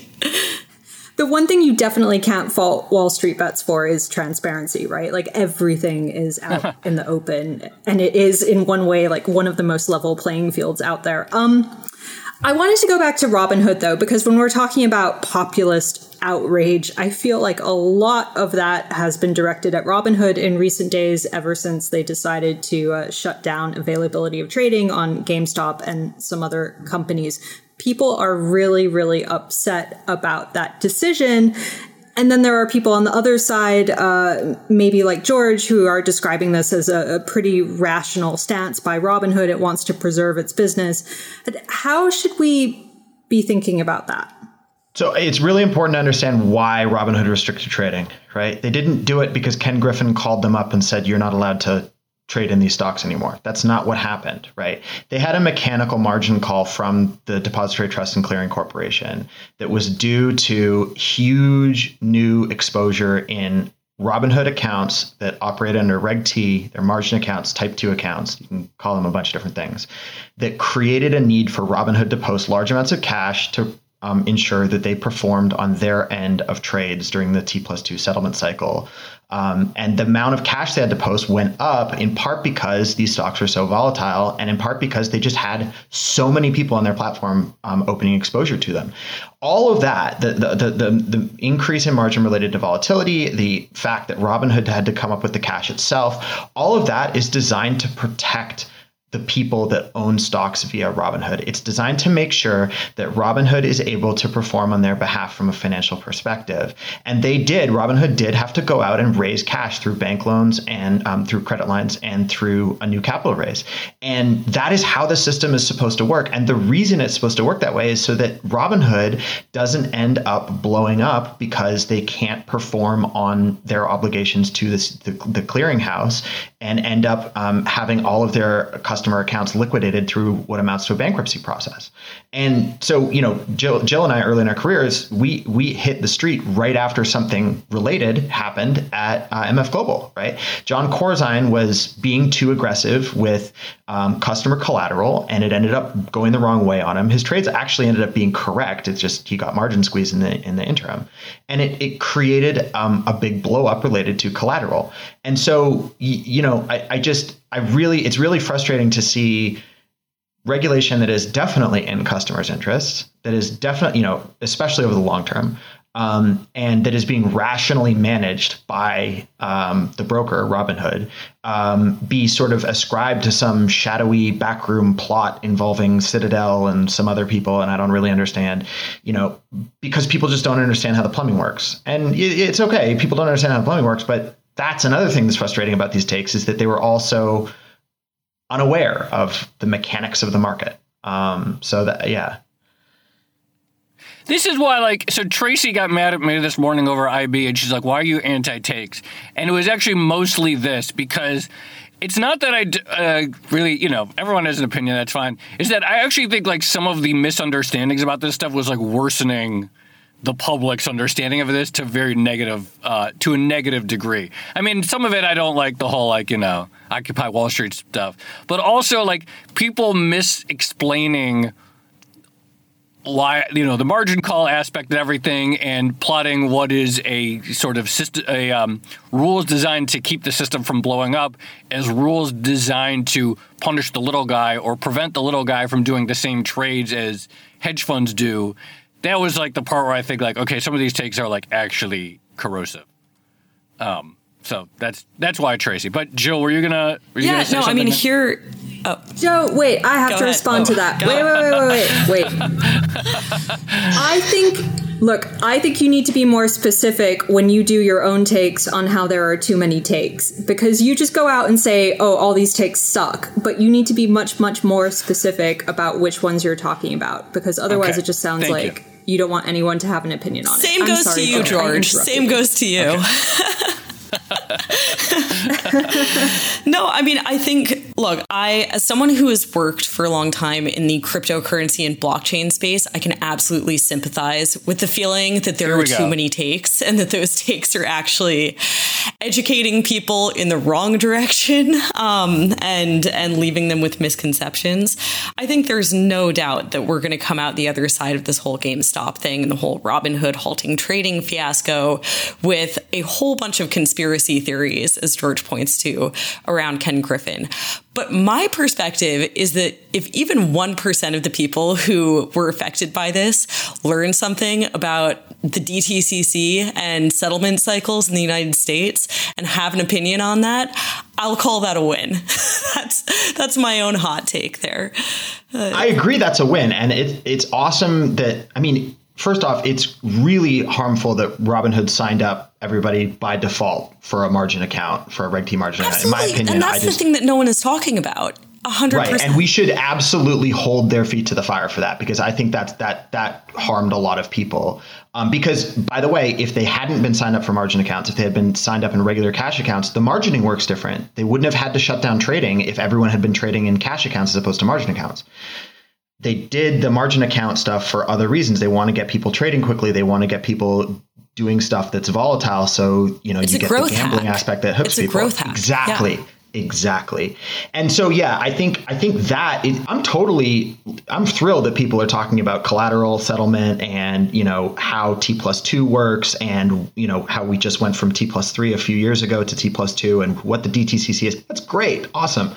The one thing you definitely can't fault Wall Street bets for is transparency, right? Like everything is out *laughs* in the open, and it is in one way like one of the most level playing fields out there. Um, I wanted to go back to Robinhood though, because when we're talking about populist outrage, I feel like a lot of that has been directed at Robinhood in recent days, ever since they decided to uh, shut down availability of trading on GameStop and some other companies people are really, really upset about that decision. And then there are people on the other side, uh, maybe like George, who are describing this as a, a, pretty rational stance by Robinhood. It wants to preserve its business. How should we be thinking about that? So it's really important to understand why Robinhood restricted trading, right? They didn't do it because Ken Griffin called them up and said, you're not allowed to trade in these stocks anymore. That's not what happened, right? They had a mechanical margin call from the Depository Trust and Clearing Corporation that was due to huge new exposure in Robinhood accounts that operate under Reg T, their margin accounts, type 2 accounts, you can call them a bunch of different things, that created a need for Robinhood to post large amounts of cash to um, ensure that they performed on their end of trades during the T plus 2 settlement cycle um, and the amount of cash they had to post went up in part because these stocks were so volatile, and in part because they just had so many people on their platform um, opening exposure to them. All of that, the, the, the, the, the increase in margin related to volatility, the fact that Robinhood had to come up with the cash itself, all of that is designed to protect the people that own stocks via Robinhood. It's designed to make sure that Robinhood is able to perform on their behalf from a financial perspective. And they did. Robinhood did have to go out and raise cash through bank loans and um, through credit lines and through a new capital raise. And that is how the system is supposed to work. And the reason it's supposed to work that way is so that Robinhood doesn't end up blowing up because they can't perform on their obligations to this, the, the clearinghouse and end up um, having all of their customer accounts liquidated through what amounts to a bankruptcy process. And so, you know, Jill, Jill and I early in our careers, we we hit the street right after something related happened at uh, MF Global, right? Jon Corzine was being too aggressive with um, customer collateral, and it ended up going the wrong way on him. His trades actually ended up being correct. It's just he got margin squeeze in the in the interim, and it it created um, a big blow up related to collateral. And so, you know, I, I just, I really, it's really frustrating to see regulation that is definitely in customers' interests, that is definitely, you know, especially over the long term, um, and that is being rationally managed by um, the broker Robinhood um, be sort of ascribed to some shadowy backroom plot involving Citadel and some other people, and I don't really understand, you know, because people just don't understand how the plumbing works, and it's okay, people don't understand how the plumbing works, but that's another thing that's frustrating about these takes is that they were also unaware of the mechanics of the market. Um, so that yeah, this is why, like, so Tracy got mad at me this morning over IB, and she's like, "Why are you anti-takes?" And it was actually mostly this because it's not that I uh, really, you know, everyone has an opinion. That's fine. Is that I actually think like some of the misunderstandings about this stuff was like worsening the public's understanding of this to very negative, uh, to a negative degree. I mean, some of it I don't like the whole like you know Occupy Wall Street stuff, but also like people mis-explaining you know the margin call aspect of everything and plotting what is a sort of system, a um, rules designed to keep the system from blowing up as rules designed to punish the little guy or prevent the little guy from doing the same trades as hedge funds do that was like the part where i think like okay some of these takes are like actually corrosive um, so that's that's why Tracy. But Jill, were you gonna? Were you yeah, gonna no. I mean, here Oh. Joe, wait, I have Go to ahead. respond Oh, to that. Wait, wait, wait, wait, wait, wait. I think, look, I think you need to be more specific when you do your own takes on how there are too many takes because you just go out and say, oh, all these takes suck. But you need to be much, much more specific about which ones you're talking about because otherwise Okay. it just sounds Thank like you. you. don't want anyone to have an opinion on same it. I'm goes to you, George. Same goes to you. *laughs* no, I mean, I think, look, I, as someone who has worked for a long time in the cryptocurrency and blockchain space, I can absolutely sympathize with the feeling that there are too go. many takes and that those *laughs* takes are actually educating people in the wrong direction um, and and leaving them with misconceptions. I think there's no doubt that we're going to come out the other side of this whole GameStop thing and the whole Robinhood halting trading fiasco with a whole bunch of conspiracy theories, as George points to, around Ken Griffin. But my perspective is that if even 1% of the people who were affected by this learn something about the DTCC and settlement cycles in the United States and have an opinion on that, I'll call that a win. *laughs* that's that's my own hot take there. Uh, I agree that's a win, and it, it's awesome that I mean, first off, it's really harmful that Robinhood signed up everybody by default for a margin account for a Reg T margin account. In my Absolutely. opinion, and I that's just the thing that no one is talking about. A hundred right, percent. and we should absolutely hold their feet to the fire for that because I think that's that that harmed a lot of people. Um, because by the way, if they hadn't been signed up for margin accounts, if they had been signed up in regular cash accounts, the margining works different. They wouldn't have had to shut down trading if everyone had been trading in cash accounts as opposed to margin accounts they did the margin account stuff for other reasons. They want to get people trading quickly. They want to get people doing stuff that's volatile. So you know It's you get the gambling hack. aspect that hooks It's a people. growth hack. Exactly. Yeah. Exactly. And so yeah, I think I think that is, I'm totally I'm thrilled that people are talking about collateral settlement and you know how T plus two works and you know how we just went from T plus three a few years ago to T plus two and what the DTCC is. That's great. Awesome.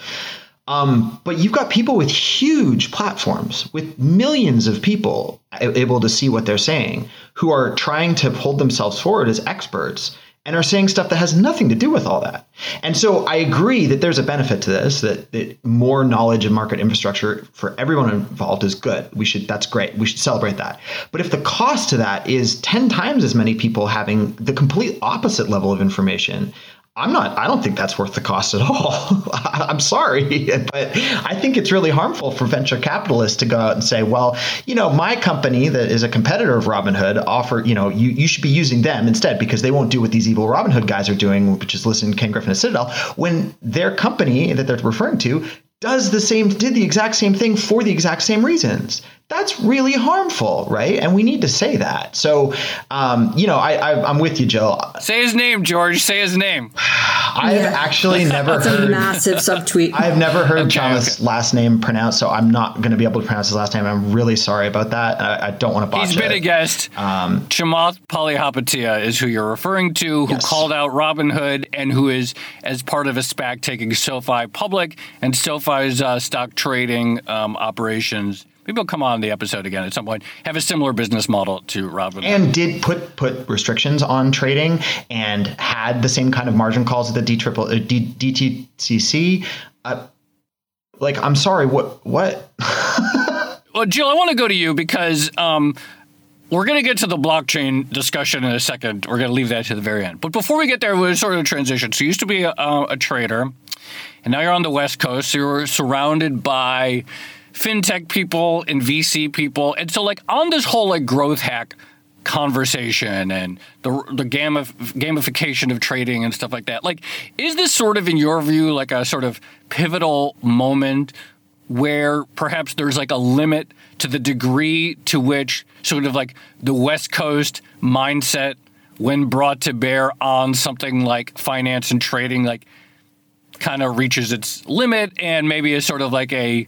Um, but you've got people with huge platforms, with millions of people able to see what they're saying, who are trying to hold themselves forward as experts and are saying stuff that has nothing to do with all that. And so I agree that there's a benefit to this, that, that more knowledge and market infrastructure for everyone involved is good. We should that's great. We should celebrate that. But if the cost to that is 10 times as many people having the complete opposite level of information, I'm not. I don't think that's worth the cost at all. *laughs* I'm sorry, *laughs* but I think it's really harmful for venture capitalists to go out and say, "Well, you know, my company that is a competitor of Robinhood offer, you know, you, you should be using them instead because they won't do what these evil Robinhood guys are doing, which is listening to Ken Griffin and Citadel." When their company that they're referring to does the same, did the exact same thing for the exact same reasons. That's really harmful, right? And we need to say that. So, um, you know, I, I, I'm with you, Joe. Say his name, George. Say his name. *sighs* I've yeah. actually never That's heard a massive subtweet. *laughs* I've never heard okay, Chamath's okay. last name pronounced, so I'm not going to be able to pronounce his last name. I'm really sorry about that. I, I don't want to botch He's been it. a guest. Um, Chamath Palihapitiya is who you're referring to, who yes. called out Robinhood and who is, as part of a SPAC, taking SoFi public and SoFi's uh, stock trading um, operations maybe he'll come on the episode again at some point. Have a similar business model to Robin. And did put put restrictions on trading and had the same kind of margin calls at the D triple uh, DTCC. Uh, like, I'm sorry, what what? *laughs* well, Jill, I want to go to you because. Um, we're going to get to the blockchain discussion in a second. We're going to leave that to the very end. But before we get there, we're sort of transition. So you used to be a, a trader, and now you're on the West Coast. So you're surrounded by fintech people and VC people. And so, like, on this whole like growth hack conversation and the the gamif- gamification of trading and stuff like that, like, is this sort of, in your view, like a sort of pivotal moment where perhaps there's like a limit to the degree to which sort of like the West Coast mindset, when brought to bear on something like finance and trading, like kind of reaches its limit and maybe is sort of like a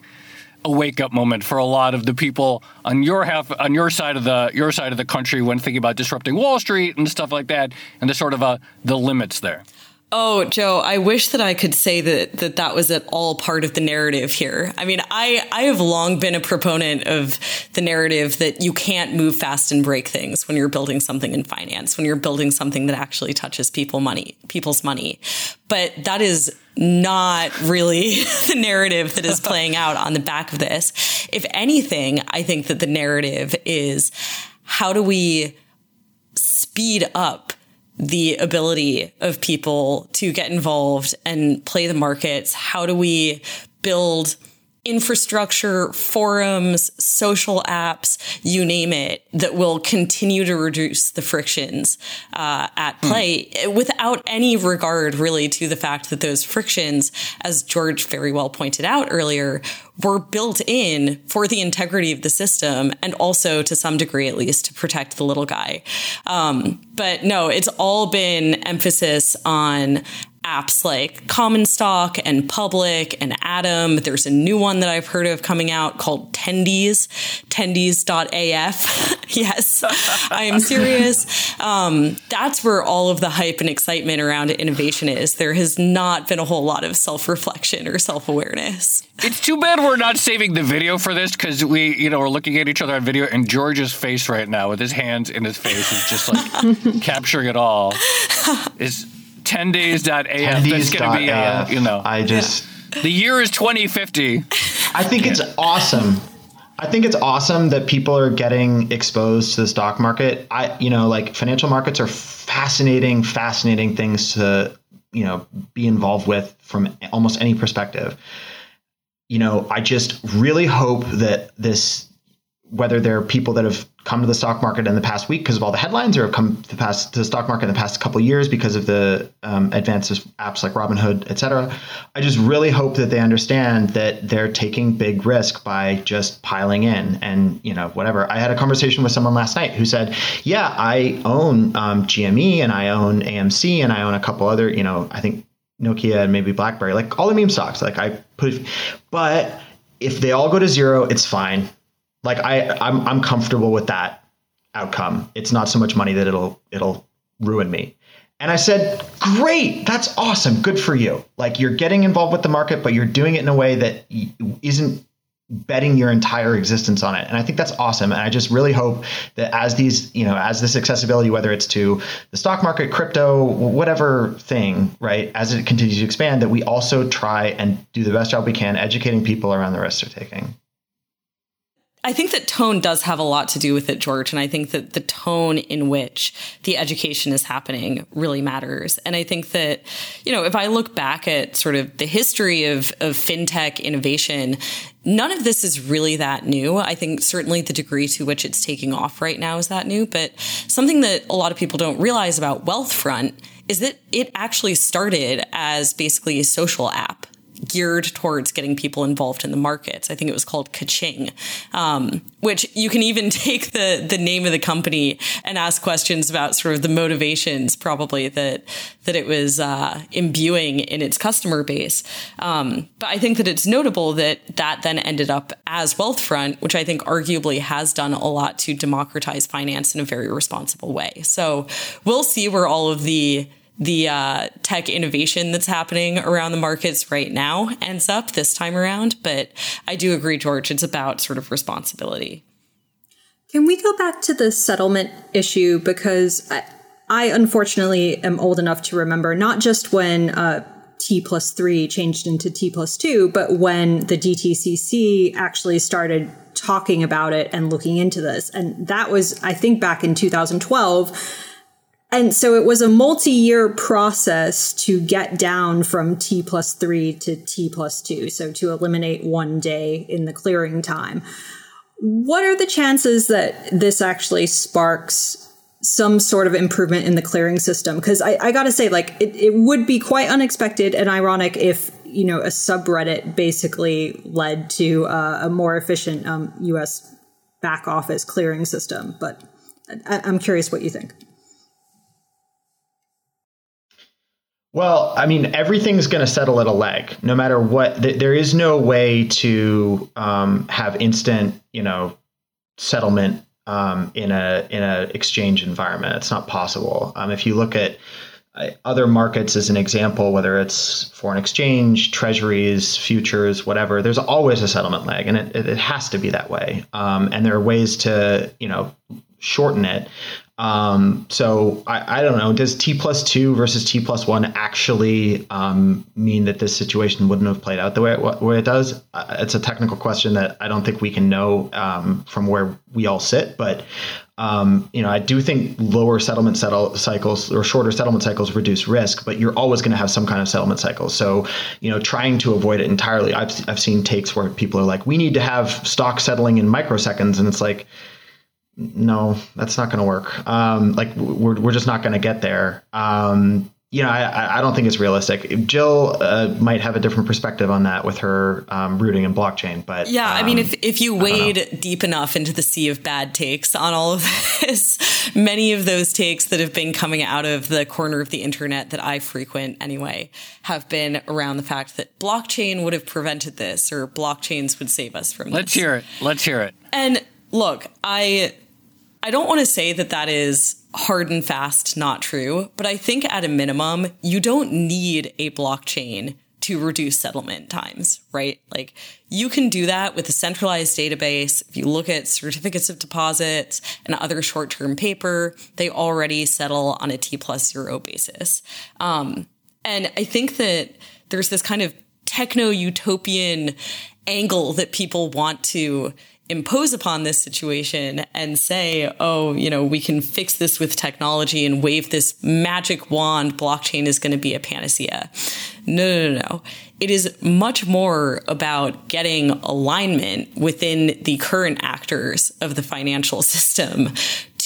a wake up moment for a lot of the people on your half on your side of the your side of the country when thinking about disrupting Wall Street and stuff like that, and the sort of uh, the limits there. Oh, Joe, I wish that I could say that, that that was at all part of the narrative here. I mean, I, I have long been a proponent of the narrative that you can't move fast and break things when you're building something in finance, when you're building something that actually touches people money, people's money. But that is not really *laughs* the narrative that is playing out on the back of this. If anything, I think that the narrative is how do we speed up the ability of people to get involved and play the markets? How do we build infrastructure, forums, social apps, you name it, that will continue to reduce the frictions uh, at play mm. without any regard really to the fact that those frictions, as George very well pointed out earlier, were built in for the integrity of the system and also to some degree at least to protect the little guy. Um, but no, it's all been emphasis on apps like Common Stock and Public and Atom. There's a new one that I've heard of coming out called Tendies, tendies.af. *laughs* yes, I am serious. Um, that's where all of the hype and excitement around innovation is. There has not been a whole lot of self reflection or self awareness. It's too bad we're not saving the video for this because we, you know, we're looking at each other on video, and George's face right now with his hands in his face is just like *laughs* capturing it all. Is tendies.af. 10 That's going to be, uh, you know. I just. The year is 2050. I think it's awesome. I think it's awesome that people are getting exposed to the stock market. I, you know, like financial markets are fascinating, fascinating things to, you know, be involved with from almost any perspective. You know, I just really hope that this, whether they're people that have come to the stock market in the past week because of all the headlines, or have come to, past, to the stock market in the past couple years because of the um, advances apps like Robinhood, et cetera. I just really hope that they understand that they're taking big risk by just piling in and you know whatever. I had a conversation with someone last night who said, "Yeah, I own um, GME and I own AMC and I own a couple other, you know, I think Nokia and maybe BlackBerry, like all the meme stocks. Like I put, but." If they all go to zero, it's fine like I I'm I'm comfortable with that outcome. It's not so much money that it'll it'll ruin me. And I said, "Great, that's awesome. Good for you. Like you're getting involved with the market, but you're doing it in a way that isn't betting your entire existence on it. And I think that's awesome. And I just really hope that as these, you know, as this accessibility, whether it's to the stock market, crypto, whatever thing, right, as it continues to expand, that we also try and do the best job we can educating people around the risks they're taking. I think that tone does have a lot to do with it, George. And I think that the tone in which the education is happening really matters. And I think that, you know, if I look back at sort of the history of, of fintech innovation, none of this is really that new. I think certainly the degree to which it's taking off right now is that new. But something that a lot of people don't realize about Wealthfront is that it actually started as basically a social app geared towards getting people involved in the markets. I think it was called Kaching, um, which you can even *laughs* take the the name of the company and ask questions about sort of the motivations probably that that it was uh, imbuing in its customer base. Um, but I think that it's notable that that then ended up as Wealthfront, which I think arguably has done a lot to democratize finance in a very responsible way. So we'll see where all of the the uh, tech innovation that's happening around the markets right now ends up this time around. But I do agree, George, it's about sort of responsibility. Can we go back to the settlement issue? Because I, I unfortunately am old enough to remember not just when uh, T plus three changed into T plus two, but when the DTCC actually started talking about it and looking into this. And that was, I think, back in 2012 and so it was a multi year process to get down from T plus three to T plus two. So to eliminate one day in the clearing time. What are the chances that this actually sparks some sort of improvement in the clearing system? Because I, I got to say, like, it, it would be quite unexpected and ironic if, you know, a subreddit basically led to uh, a more efficient um, US back office clearing system. But I, I'm curious what you think. Well, I mean, everything's going to settle at a leg, no matter what. Th- there is no way to um, have instant, you know, settlement um, in a in a exchange environment. It's not possible. Um, if you look at uh, other markets as an example, whether it's foreign exchange, treasuries, futures, whatever, there's always a settlement lag, and it, it has to be that way. Um, and there are ways to, you know, shorten it. Um, so I, I, don't know. Does T plus two versus T plus one actually um, mean that this situation wouldn't have played out the way it, way it does? Uh, it's a technical question that I don't think we can know um, from where we all sit. But um, you know, I do think lower settlement settle cycles or shorter settlement cycles reduce risk, but you're always going to have some kind of settlement cycle. So you know, trying to avoid it entirely. I've I've seen takes where people are like, we need to have stock settling in microseconds, and it's like no, that's not going to work. Um, like we're we're just not going to get there. Um, you know, I, I don't think it's realistic. Jill uh, might have a different perspective on that with her um, rooting in blockchain, but yeah, I mean, if um, if you wade deep enough into the sea of bad takes on all of *laughs* this, many of those takes that have been coming out of the corner of the internet that I frequent anyway have been around the fact that blockchain would have prevented this, or blockchains would save us from. This. Let's hear it. Let's hear it. And look, I I don't want to say that that is hard and fast not true, but I think at a minimum, you don't need a blockchain to reduce settlement times, right? Like you can do that with a centralized database. If you look at certificates of deposits and other short term paper, they already settle on a T plus zero basis. Um, and I think that there's this kind of techno utopian angle that people want to impose upon this situation and say, oh, you know, we can fix this with technology and wave this magic wand, blockchain is going to be a panacea. No, no, no. It is much more about getting alignment within the current actors of the financial *laughs* system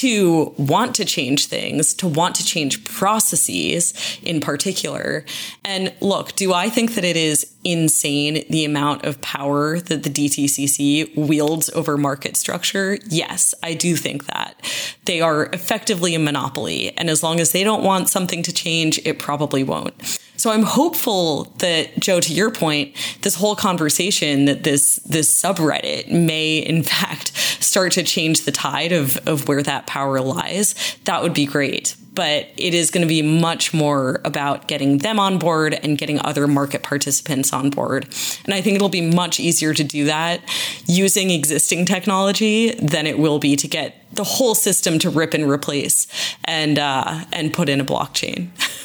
to want to change things, to want to change processes in particular. And look, do I think that it is insane the amount of power that the DTCC wields over market structure? Yes, I do think that. They are effectively a monopoly. And as long as they don't want something to change, it probably won't. So I'm hopeful that Joe, to your point, this whole conversation that this this subreddit may in *laughs* fact start to change the tide of of where that power lies. That would be great. But it is going to be much more about getting them on board and getting other market participants on board. And I think it'll be much easier to do that using existing technology than it will be to get the whole system to rip and replace and uh, and put in a blockchain. *laughs*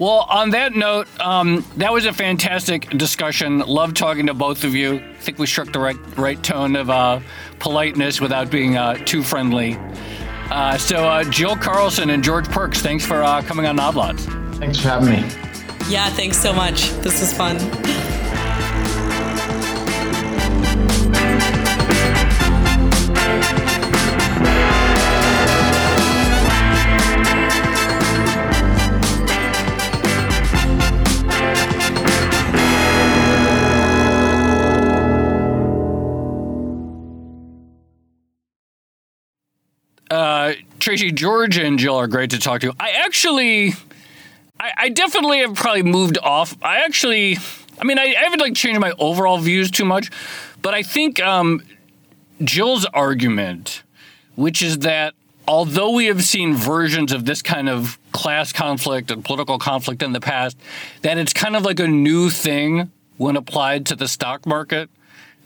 Well, on that note, um, that was a fantastic discussion. Love talking to both of you. I think we struck the right right tone of uh, politeness without being uh, too friendly. Uh, so, uh, Jill Carlson and George Pearkes, thanks for uh, coming on Odd Lots. Thanks for having me. Yeah, thanks so much. This was fun. Tracy, George, and Jill are great to talk to. I actually, I, I definitely have probably moved off. I actually, I mean, I, I, haven't like changed my overall views too much, but I think um, Jill's argument, which is that although we have seen versions of this kind of class conflict and political conflict in the past, that it's kind of like a new thing when applied to the stock market.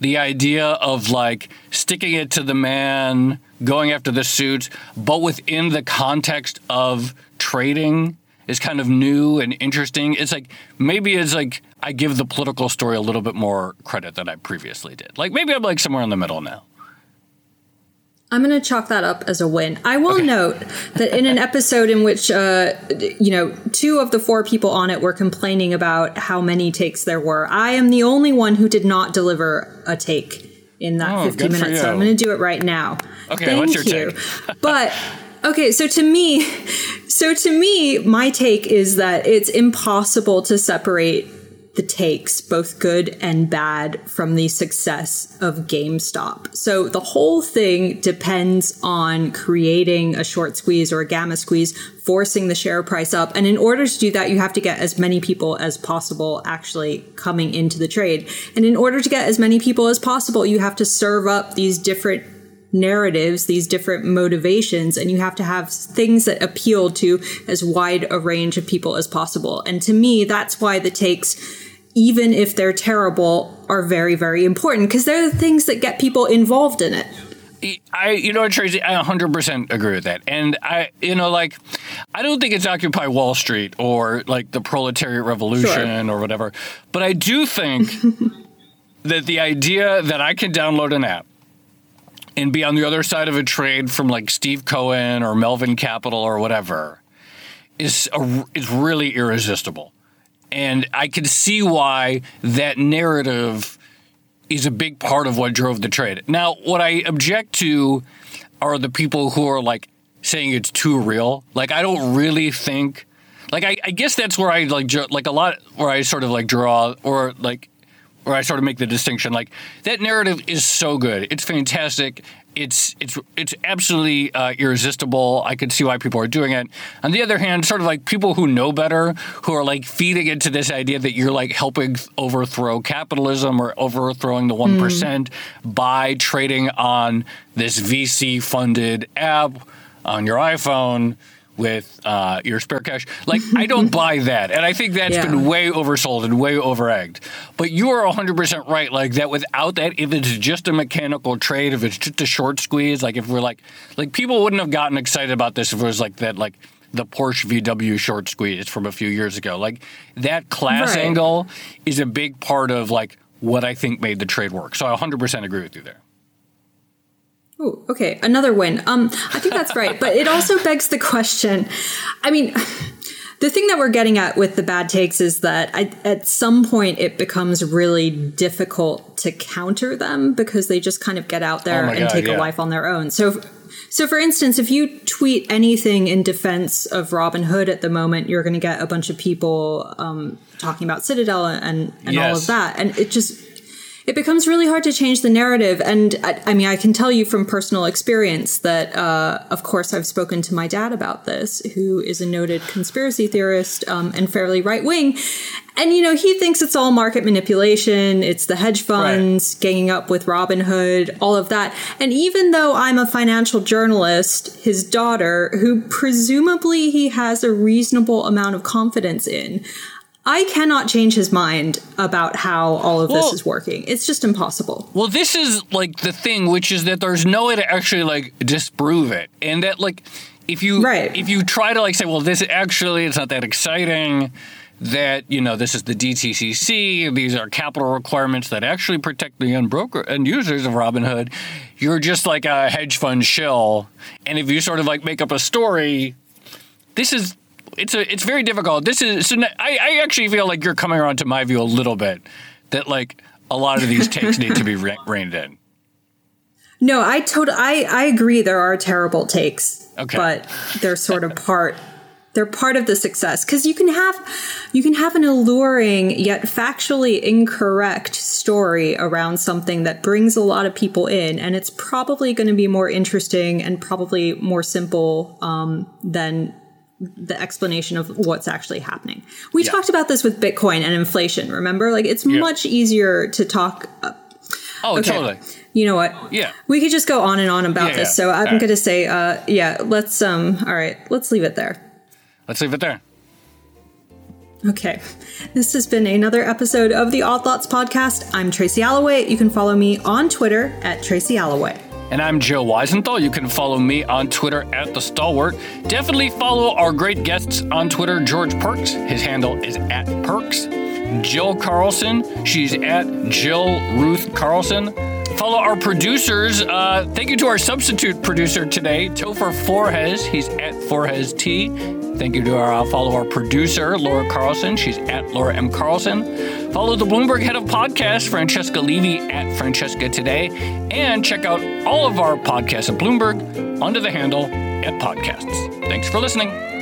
The idea of like sticking it to the man, going after the suits, but within the context of trading is kind of new and interesting. It's like maybe it's like I give the political story a little bit more credit than I previously did. Like maybe I'm like somewhere in the middle now. I'm going to chalk that up as a win. I will okay. note that in an episode in which, uh, you know, two of the four people on it were complaining about how many takes there were, I am the only one who did not deliver a take in that oh, 50 minutes. So I'm going to do it right now. Okay, Thank what's your you. take? *laughs* but okay, so to me, *laughs* so to me, my take is that it's impossible to separate the takes, both good and bad, from the success of GameStop. So the whole thing depends on creating a short squeeze or a gamma squeeze, forcing the share price up. And in order to do that, you have to get as many people as possible actually coming into the trade. And in order to get as many people as possible, you have to serve up these different narratives, these different motivations, and you have to have things that appeal to as wide a range of people as possible. And to me, that's why the takes even if they're terrible, are very, very important because they're the things that get people involved in it. I, you know, Tracy, I 100% agree with that. And I, you know, like, I don't think it's Occupy Wall Street or like the proletariat revolution sure. or whatever. But I do think *laughs* that the idea that I can download an app and be on the other side of a trade from like Steve Cohen or Melvin Capital or whatever is a, is really irresistible. And I can see why that narrative is a big part of what drove the trade. Now, what I object to are the people who are like saying it's too real. Like, I don't really think. Like, I, I guess that's where I like like a lot where I sort of like draw or like where I sort of make the distinction. Like that narrative is so good. It's fantastic it's it's it's absolutely uh, irresistible. I can see why people are doing it. On the other hand, sort of like people who know better, who are like feeding into this idea that you're like helping overthrow capitalism or overthrowing the one mm. by trading on this VC funded app on your iPhone with uh, your spare cash. Like, I don't *laughs* buy that. And I think that's yeah. been way oversold and way overegged. But you are 100% right. Like, that without that, if it's just a mechanical trade, if it's just a short squeeze, like, if we're like, like, people wouldn't have gotten excited about this if it was like that, like, the Porsche VW short squeeze from a few years ago. Like, that class right. angle is a big part of, like, what I think made the trade work. So I 100% agree with you there. Oh, okay. Another win. Um, I think that's right. but it also *laughs* begs the question. I mean, the thing that we're getting at with the bad takes is that I, at some point it becomes really difficult to counter them because they just kind of get out there oh and God, take yeah. a life on their own. So, so for instance, if you tweet anything in defense of Robinhood at the moment, you're going to get a bunch of people um, talking about Citadel and, and yes. all of that, and it just it becomes really hard to change the narrative. And I, I mean, I can tell you from personal experience that, uh, of course, I've spoken to my dad about this, who is a noted conspiracy theorist um, and fairly right wing. And, you know, he thinks it's all market manipulation. It's the hedge funds right. ganging up with Robinhood, all of that. And even though I'm a financial journalist, his daughter, who presumably he has a reasonable amount of confidence in, I cannot change his mind about how all of well, this is working. It's just impossible. Well, this is like the thing, which is that there's no way to actually like disprove it, and that like if you right. if you try to like say, well, this actually it's not that exciting. That you know, this is the DTCC. These are capital requirements that actually protect the end broker and users of Robinhood. You're just like a hedge fund shill, and if you sort of like make up a story, this is it's a it's very difficult. This is so I, I actually feel like you're coming around to my view a little bit that like a lot of these takes need to be re- reined in. No, I totally I I agree. There are terrible takes, okay. but they're sort of part they're part of the success because you can have you can have an alluring yet factually incorrect story around something that brings a lot of people in and it's probably going to be more interesting and probably more simple um, than the explanation of what's actually happening we Yeah. talked about this with bitcoin and inflation remember like it's Yeah. much easier to talk uh, Oh, Okay. totally. you know what Yeah. we could just go on and on about Yeah, this so i'm All right. going to say uh, yeah let's um all right let's leave it there Let's leave it there. Okay. This has been another episode of the Odd Lots Podcast. I'm Tracy Alloway. You can follow me on Twitter at Tracy Alloway. And I'm Joe Weisenthal. You can follow me on Twitter at The Stalwart. Definitely follow our great guests on Twitter George Pearkes. His handle is at Pearkes. Jill Carlson. She's at Jill Ruth Carlson. Follow our producers. Uh, thank you to our substitute producer today, Topher Forhecz. He's at Forhecz T. Thank you to our uh, follow our producer, Laura Carlson. She's at Laura M. Carlson. Follow the Bloomberg head of podcast, Francesca Levy at Francesca Today. And check out all of our podcasts at Bloomberg under the handle at podcasts. Thanks for listening.